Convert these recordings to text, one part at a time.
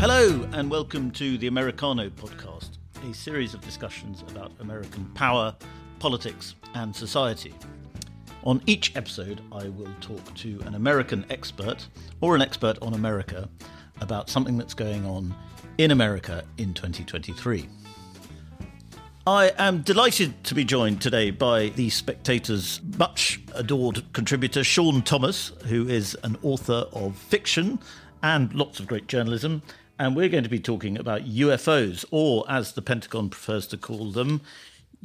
Hello, and welcome to the Americano podcast, a series of discussions about American power, politics, and society. On each episode, I will talk to an American expert or an expert on America about something that's going on in America in 2023. I am delighted to be joined today by the Spectator's much adored contributor, Sean Thomas, who is an author of fiction and lots of great journalism. And we're going to be talking about UFOs, or as the Pentagon prefers to call them,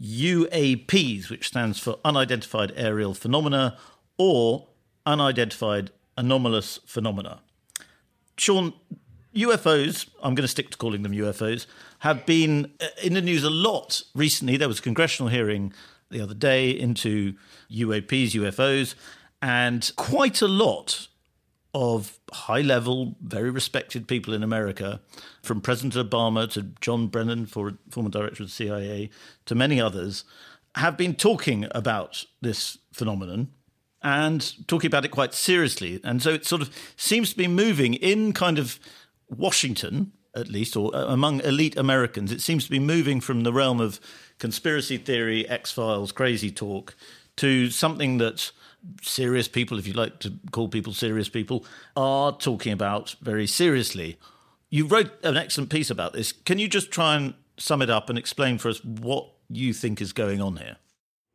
UAPs, which stands for Unidentified Aerial Phenomena, or Unidentified Anomalous Phenomena. Sean, UFOs, I'm going to stick to calling them UFOs, have been uh, in the news a lot recently. There was a congressional hearing the other day into UAPs, UFOs, and quite a lot of high level, very respected people in America, from President Obama to John Brennan, former director of the CIA, to many others, have been talking about this phenomenon and talking about it quite seriously. And so it sort of seems to be moving in kind of Washington, at least, or uh, among elite Americans, it seems to be moving from the realm of conspiracy theory, X Files, crazy talk, to something that serious people, if you like to call people serious people, are talking about very seriously. You wrote an excellent piece about this. Can you just try and sum it up and explain for us what you think is going on here?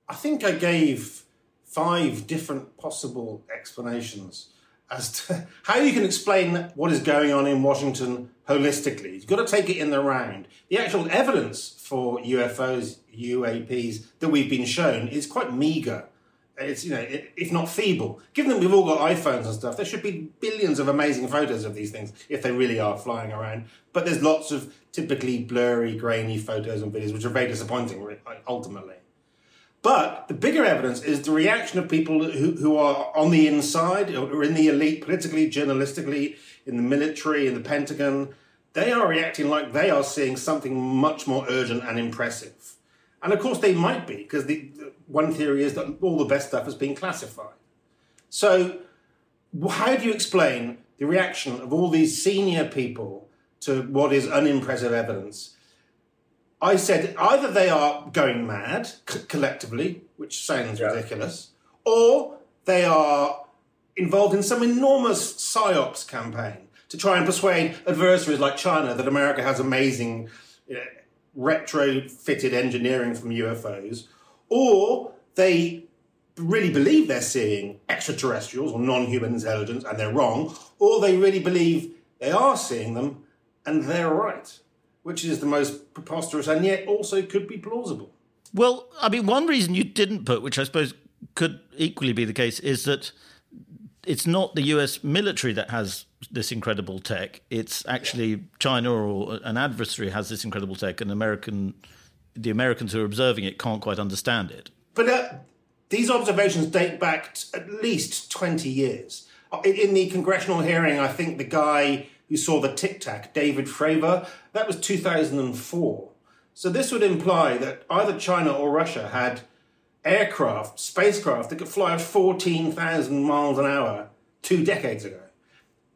I think I gave five different possible explanations as to how you can explain what is going on in Washington holistically. You've got to take it in the round. The actual evidence for UFOs, UAPs that we've been shown is quite meager. It's, you know, if not feeble. Given that we've all got iPhones and stuff, there should be billions of amazing photos of these things if they really are flying around. But there's lots of typically blurry, grainy photos and videos, which are very disappointing, ultimately. But the bigger evidence is the reaction of people who, who are on the inside, or in the elite, politically, journalistically, in the military, in the Pentagon. They are reacting like they are seeing something much more urgent and impressive. And of course, they might be, because the, the, one theory is that all the best stuff has been classified. So, how do you explain the reaction of all these senior people to what is unimpressive evidence? I said either they are going mad collectively, which sounds yeah. ridiculous, or they are involved in some enormous psyops campaign to try and persuade adversaries like China that America has amazing you know, retrofitted engineering from UFOs, or they really believe they're seeing extraterrestrials or non-human intelligence and they're wrong, or they really believe they are seeing them and they're right which is the most preposterous and yet also could be plausible. Well, I mean, one reason you didn't put, which I suppose could equally be the case, is that it's not the US military that has this incredible tech. It's actually China or an adversary has this incredible tech, and American, the Americans who are observing it can't quite understand it. But uh, these observations date back at least 20 years. In the congressional hearing, I think the guy who saw the Tic Tac, David Fravor. That was 2004. So this would imply that either China or Russia had aircraft, spacecraft that could fly at 14,000 miles an hour two decades ago.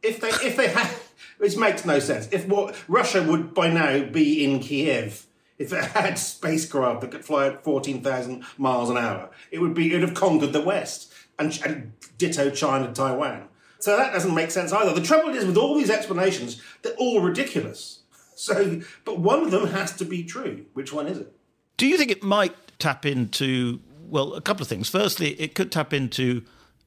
If they, if they had, which makes no sense. If what Russia would by now be in Kiev, if it had spacecraft that could fly at 14,000 miles an hour, it would be, it would have conquered the West and, and ditto China, and Taiwan. So that doesn't make sense either. The trouble is with all these explanations, they're all ridiculous. So, but one of them has to be true. Which one is it? Do you think it might tap into, well, a couple of things. Firstly, it could tap into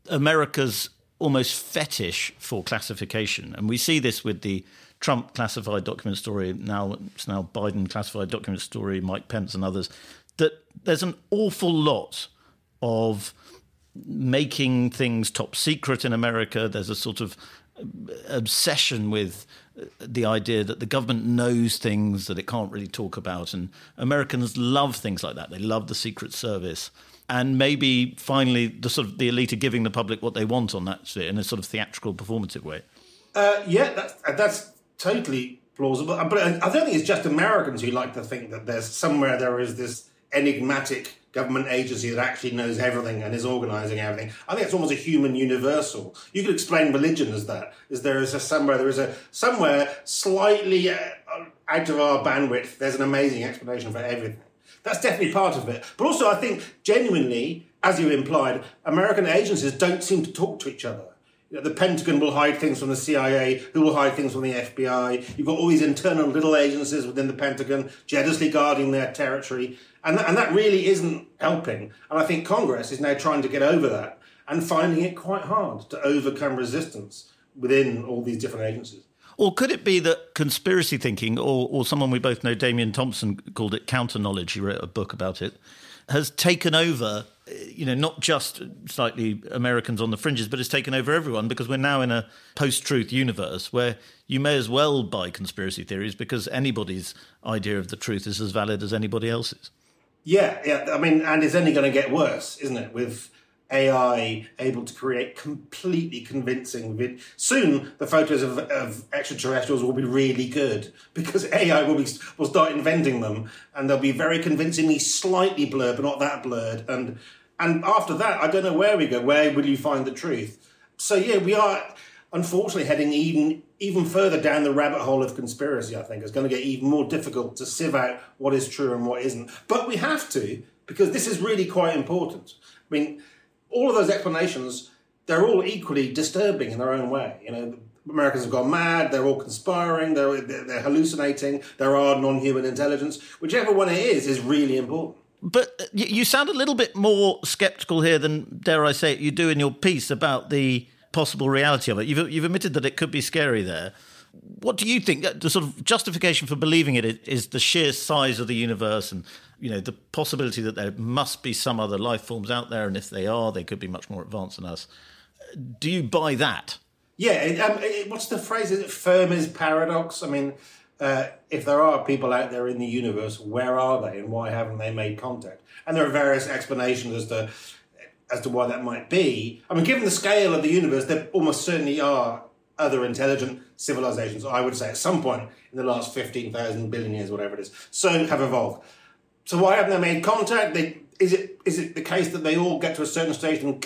America's almost fetish for classification. And we see this with the Trump classified document story, now it's now Biden classified document story, Mike Pence and others, that there's an awful lot of making things top secret in America. There's a sort of obsession with uh, the idea that the government knows things that it can't really talk about. And Americans love things like that. They love the Secret Service. And maybe finally, the sort of the elite are giving the public what they want on that in a sort of theatrical, performative way. Uh, yeah, that's, uh, that's totally plausible. Uh, but I don't think it's just Americans who like to think that there's somewhere there is this enigmatic government agency that actually knows everything and is organizing everything. I think it's almost a human universal. You could explain religion as that. Is there is a somewhere there is a somewhere slightly uh, out of our bandwidth. There's an amazing explanation for everything. That's definitely part of it. But also, I think genuinely, as you implied, American agencies don't seem to talk to each other. The Pentagon will hide things from the CIA, who will hide things from the FBI. You've got all these internal little agencies within the Pentagon jealously guarding their territory. And, and that really isn't helping. And I think Congress is now trying to get over that and finding it quite hard to overcome resistance within all these different agencies. Or could it be that conspiracy thinking, or, or someone we both know, Damian Thompson, called it counter knowledge, he wrote a book about it, has taken over, you know, not just slightly Americans on the fringes, but it's taken over everyone because we're now in a post truth universe where you may as well buy conspiracy theories because anybody's idea of the truth is as valid as anybody else's. Yeah, yeah. I mean, and it's only going to get worse, isn't it? With AI able to create completely convincing vid- soon the photos of, of extraterrestrials will be really good because AI will be will start inventing them and they'll be very convincingly slightly blurred but not that blurred and and after that I don't know where we go where will you find the truth so yeah we are unfortunately heading even even further down the rabbit hole of conspiracy, I think. It's going to get even more difficult to sieve out what is true and what isn't. But we have to, because this is really quite important. I mean, all of those explanations, they're all equally disturbing in their own way. You know, Americans have gone mad, they're all conspiring, they're, they're hallucinating, there are non human intelligence. Whichever one it is, is really important. But you sound a little bit more skeptical here than, dare I say it, you do in your piece about the possible reality of it. You've, you've admitted that it could be scary there. What do you think? The sort of justification for believing it is the sheer size of the universe and you know the possibility that there must be some other life forms out there, and if they are, they could be much more advanced than us. Do you buy that? Yeah. Um, what's the phrase? Is it Fermi's paradox? I mean, uh, if there are people out there in the universe, where are they, and why haven't they made contact? And there are various explanations as to as to why that might be. I mean, given the scale of the universe, there almost certainly are other intelligent civilizations, I would say, at some point in the last 15,000 billion years, whatever it is, so have evolved. So why haven't they made contact? They, is it is it the case that they all get to a certain stage and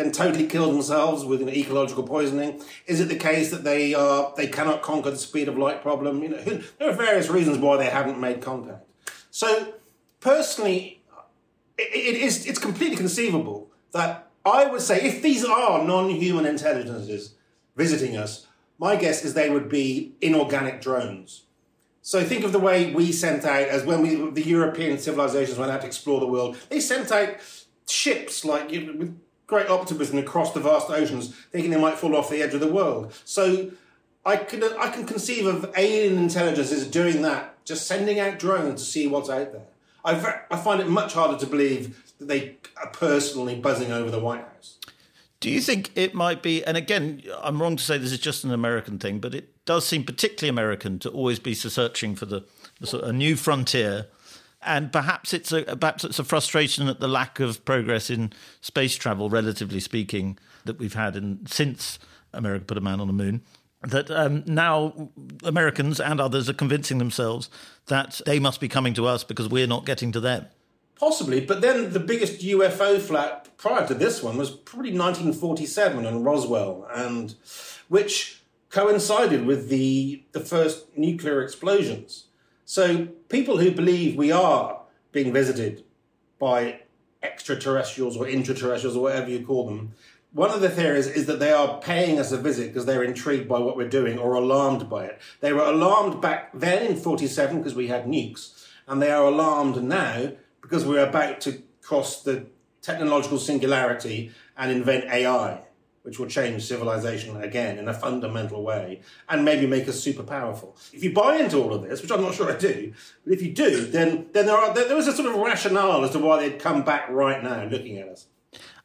then totally kill themselves with an ecological poisoning? Is it the case that they are they cannot conquer the speed of light problem? You know, there are various reasons why they haven't made contact. So personally, it, it is it's completely conceivable that I would say if these are non-human intelligences visiting us, my guess is they would be inorganic drones. So think of the way we sent out, as when we the European civilizations went out to explore the world, they sent out ships like you know, with great optimism across the vast oceans, thinking they might fall off the edge of the world. So I can I can conceive of alien intelligences doing that, just sending out drones to see what's out there. I, I find it much harder to believe that they are personally buzzing over the White House. Do you think it might be, and again, I'm wrong to say this is just an American thing, but it does seem particularly American to always be searching for the, the sort of a new frontier. And perhaps it's a perhaps it's a frustration at the lack of progress in space travel, relatively speaking, that we've had in, since America put a man on the moon. That um, now Americans and others are convincing themselves that they must be coming to us because we're not getting to them. Possibly, but then the biggest UFO flap prior to this one was probably 1947 in Roswell, and which coincided with the the first nuclear explosions. So people who believe we are being visited by extraterrestrials or intraterrestrials or whatever you call them, one of the theories is that they are paying us a visit because they're intrigued by what we're doing or alarmed by it. They were alarmed back then in 47 because we had nukes, and they are alarmed now because we're about to cross the technological singularity and invent AI, which will change civilization again in a fundamental way and maybe make us super powerful. If you buy into all of this, which I'm not sure I do, but if you do, then then there are there is a sort of rationale as to why they'd come back right now looking at us.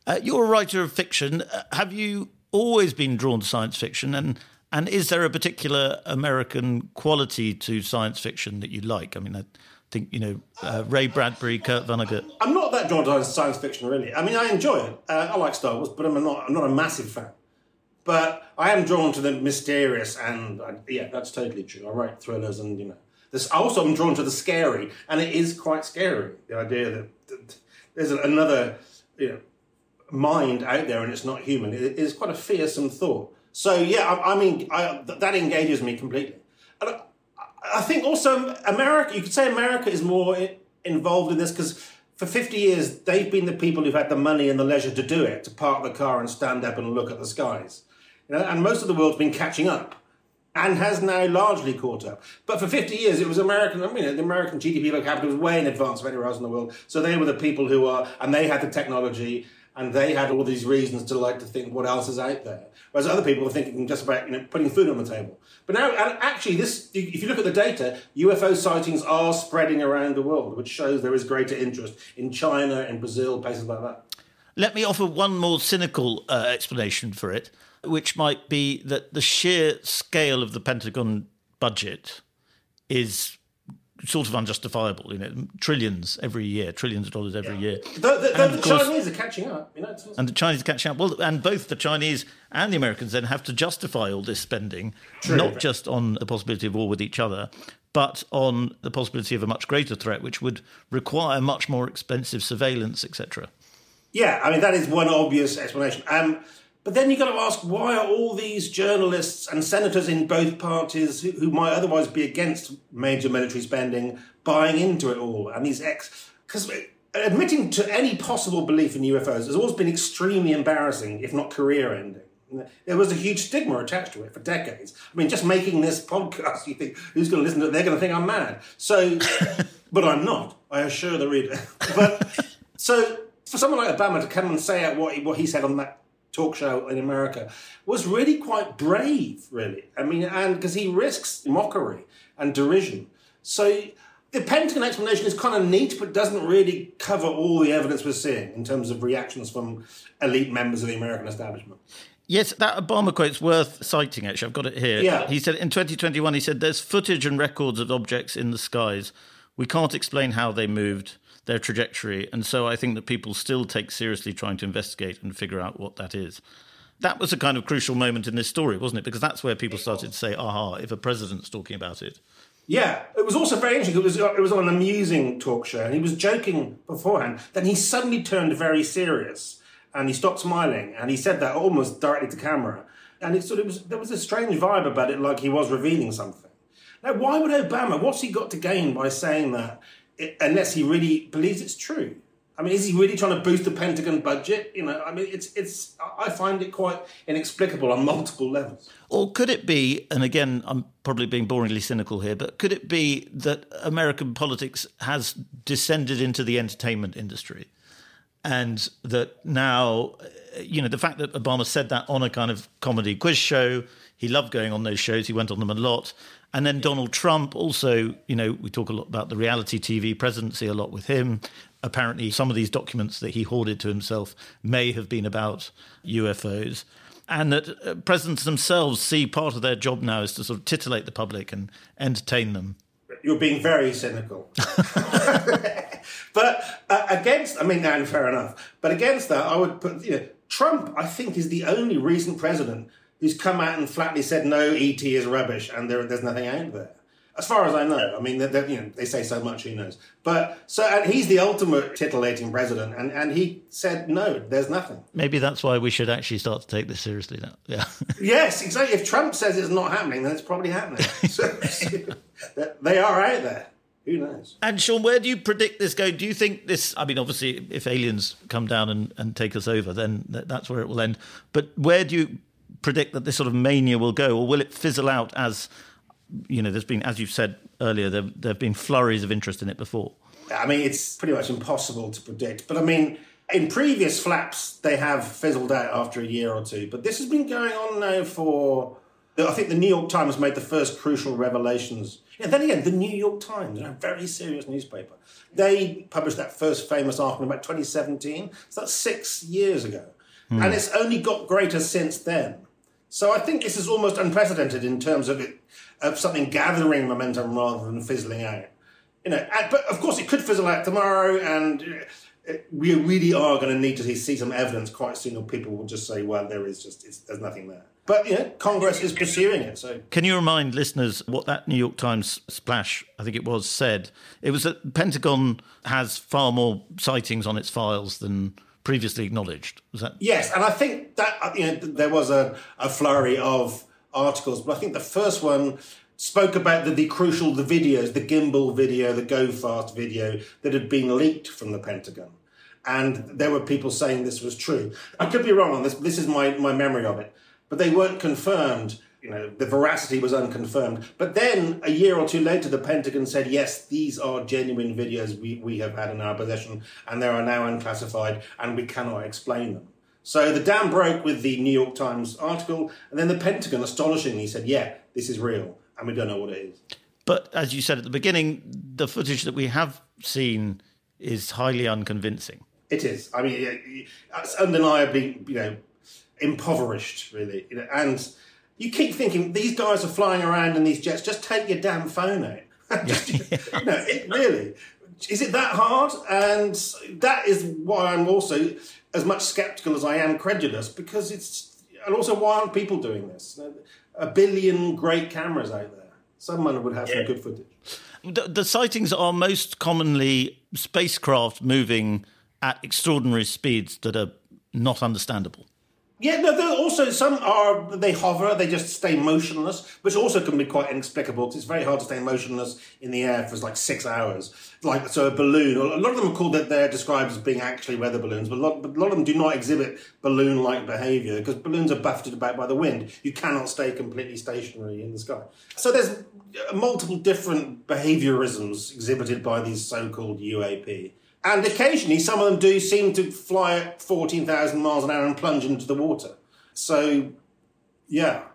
Uh, you're a writer of fiction. Uh, have you always been drawn to science fiction and and is there a particular American quality to science fiction that you like? I mean, I, think you know uh, Ray Bradbury, Kurt Vonnegut. I'm that drawn to science fiction, really. I mean, I enjoy it. Uh, I like Star Wars, but I'm not. I'm not a massive fan. But I am drawn to the mysterious, and uh, yeah, that's totally true. I write thrillers, and you know, This, also, I'm drawn to the scary, and it is quite scary. The idea that, that there's another you know, mind out there and it's not human it is quite a fearsome thought. So yeah, I, I mean, I, that engages me completely. And I, I think also America. You could say America is more involved in this because for 50 years, they've been the people who've had the money and the leisure to do it, to park the car and stand up and look at the skies. You know, and most of the world's been catching up and has now largely caught up. But for 50 years, it was American, I mean, the American GDP per capita was way in advance of anywhere else in the world. So they were the people who are, and they had the technology, and they had all these reasons to like to think what else is out there. Whereas other people are thinking just about, you know, putting food on the table. But now, actually, this, if you look at the data, UFO sightings are spreading around the world, which shows there is greater interest in China, in Brazil, places like that. Let me offer one more cynical uh, explanation for it which might be that the sheer scale of the Pentagon budget is sort of unjustifiable. You know, trillions every year, trillions of dollars every yeah. year. The, the, the course, Chinese are catching up. You know, and the Chinese are catching up. Well, and both the Chinese and the Americans then have to justify all this spending, True. not just on the possibility of war with each other, but on the possibility of a much greater threat, which would require much more expensive surveillance, etc. Yeah, I mean that is one obvious explanation. Um, but then you've got to ask why are all these journalists and senators in both parties who, who might otherwise be against major military spending buying into it all? And these ex. Because admitting to any possible belief in UFOs has always been extremely embarrassing, if not career ending. There was a huge stigma attached to it for decades. I mean, just making this podcast, you think, who's going to listen to it? They're going to think I'm mad. So, but I'm not, I assure the reader. But so, for someone like Obama to come and say out what what he said on that talk show in America was really quite brave, really. I mean, and because he risks mockery and derision. So the Pentagon explanation is kind of neat, but doesn't really cover all the evidence we're seeing in terms of reactions from elite members of the American establishment. Yes, that Obama quote's worth citing, actually. I've got it here. Yeah. He said in 2021, he said, There's footage and records of objects in the skies. We can't explain how they moved their trajectory. And so I think that people still take seriously trying to investigate and figure out what that is. That was a kind of crucial moment in this story, wasn't it? Because that's where people started to say, aha, if a president's talking about it. Yeah, it was also very interesting. It was it was on an amusing talk show, and he was joking beforehand. Then he suddenly turned very serious, and he stopped smiling, and he said that almost directly to camera. And it sort of was there was a strange vibe about it, like he was revealing something. Now, why would Obama? What's he got to gain by saying that? Unless he really believes it's true. I mean, is he really trying to boost the Pentagon budget? You know, I mean, it's it's. I find it quite inexplicable on multiple levels. Or could it be? And again, I'm probably being boringly cynical here, but could it be that American politics has descended into the entertainment industry, and that now, you know, the fact that Obama said that on a kind of comedy quiz show, he loved going on those shows. He went on them a lot. And then Donald Trump also, you know, we talk a lot about the reality TV presidency a lot with him. Apparently, some of these documents that he hoarded to himself may have been about UFOs. And that uh, presidents themselves see part of their job now is to sort of titillate the public and entertain them. You're being very cynical. but uh, against, I mean, and fair enough. But against that, I would put, you know, Trump, I think, is the only recent president who's come out and flatly said no, ET is rubbish, and there, there's nothing out there. As far as I know, I mean, they're, they're, you know, they say so much. Who knows? But so, and he's the ultimate titillating president, and, and he said no, there's nothing. Maybe that's why we should actually start to take this seriously now. Yeah. yes, exactly. If Trump says it's not happening, then it's probably happening. so, they are out there. Who knows? And Sean, where do you predict this going? Do you think this? I mean, obviously, if aliens come down and, and take us over, then that's where it will end. But where do you predict that this sort of mania will go, or will it fizzle out as you know? There's been, as you've said earlier, there there have been flurries of interest in it before. I mean, it's pretty much impossible to predict. But I mean, in previous flaps, they have fizzled out after a year or two. But this has been going on now for. I think the New York Times made the first crucial revelations. And then again, the New York Times, a very serious newspaper, they published that first famous article in about 2017. So that's six years ago. Mm. And it's only got greater since then. So I think this is almost unprecedented in terms of it, of something gathering momentum rather than fizzling out. You know, but of course it could fizzle out tomorrow, and uh, we really are going to need to see some evidence quite soon, or people will just say, "Well, there is just there's nothing there." But you know, Congress is pursuing it. So, can you remind listeners what that New York Times splash, I think it was, said? It was that Pentagon has far more sightings on its files than previously acknowledged. Was that? Yes, and I think that uh, you know there was a, a flurry of articles, but I think the first one spoke about the, the crucial the videos, the gimbal video, the go fast video that had been leaked from the Pentagon. And there were people saying this was true. I could be wrong on this, but this is my, my memory of it. But they weren't confirmed. You know, the veracity was unconfirmed. But then a year or two later, the Pentagon said, yes, these are genuine videos we, we have had in our possession, and they are now unclassified, and we cannot explain them. So the dam broke with the New York Times article, and then the Pentagon astonishingly said, yeah, this is real and we don't know what it is. But as you said at the beginning, the footage that we have seen is highly unconvincing. It is. I mean, it's undeniably, you know, impoverished, really. And you keep thinking these guys are flying around in these jets. Just take your damn phone out. just, you know, it really is it that hard? And that is why I'm also as much skeptical as I am credulous because it's and also why aren't people doing this? a billion great cameras out there. Someone would have yeah. some good footage. The, the, sightings are most commonly spacecraft moving at extraordinary speeds that are not understandable. Yeah, no, also some are they hover, they just stay motionless, which also can be quite inexplicable because it's very hard to stay motionless in the air for like six hours. Like so, a balloon. A lot of them are called that they're described as being actually weather balloons, but a lot, but a lot of them do not exhibit balloon-like behaviour because balloons are buffeted about by the wind. You cannot stay completely stationary in the sky. So there's uh, multiple different behaviorisms exhibited by these so-called UAP. And occasionally, some of them do seem to fly at 14,000 miles an hour and plunge into the water. So, yeah,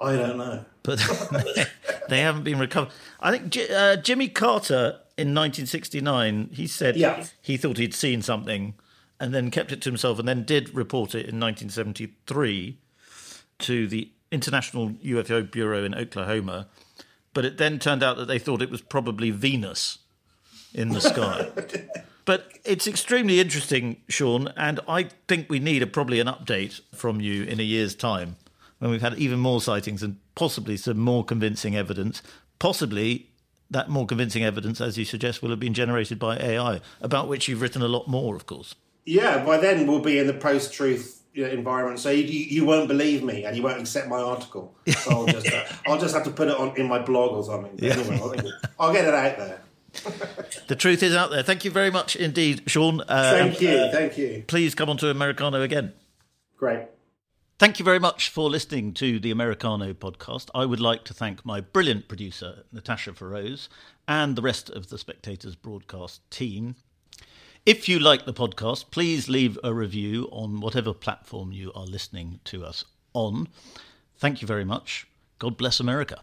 I don't know. But they haven't been recovered. I think uh, Jimmy Carter in 1969, he said yeah. he thought he'd seen something and then kept it to himself and then did report it in 1973 to the International UFO Bureau in Oklahoma. But it then turned out that they thought it was probably Venus in the sky. But it's extremely interesting, Sean, and I think we need a, probably an update from you in a year's time when we've had even more sightings and possibly some more convincing evidence. Possibly that more convincing evidence, as you suggest, will have been generated by AI, about which you've written a lot more, of course. Yeah, by then we'll be in the post truth environment, so you, you, won't believe me and you won't accept my article. So I'll just uh, I'll just have to put it on in my blog or something. Yeah. Anyway, I'll, I'll get it out there the truth is out there. Thank you very much indeed, Sean. Uh, thank you. Uh, thank you. Please come on to Americano again. Great. Thank you very much for listening to the Americano podcast. I would like to thank my brilliant producer, Natasha Feroze, and the rest of the Spectators broadcast team. If you like the podcast, please leave a review on whatever platform you are listening to us on. Thank you very much. God bless America.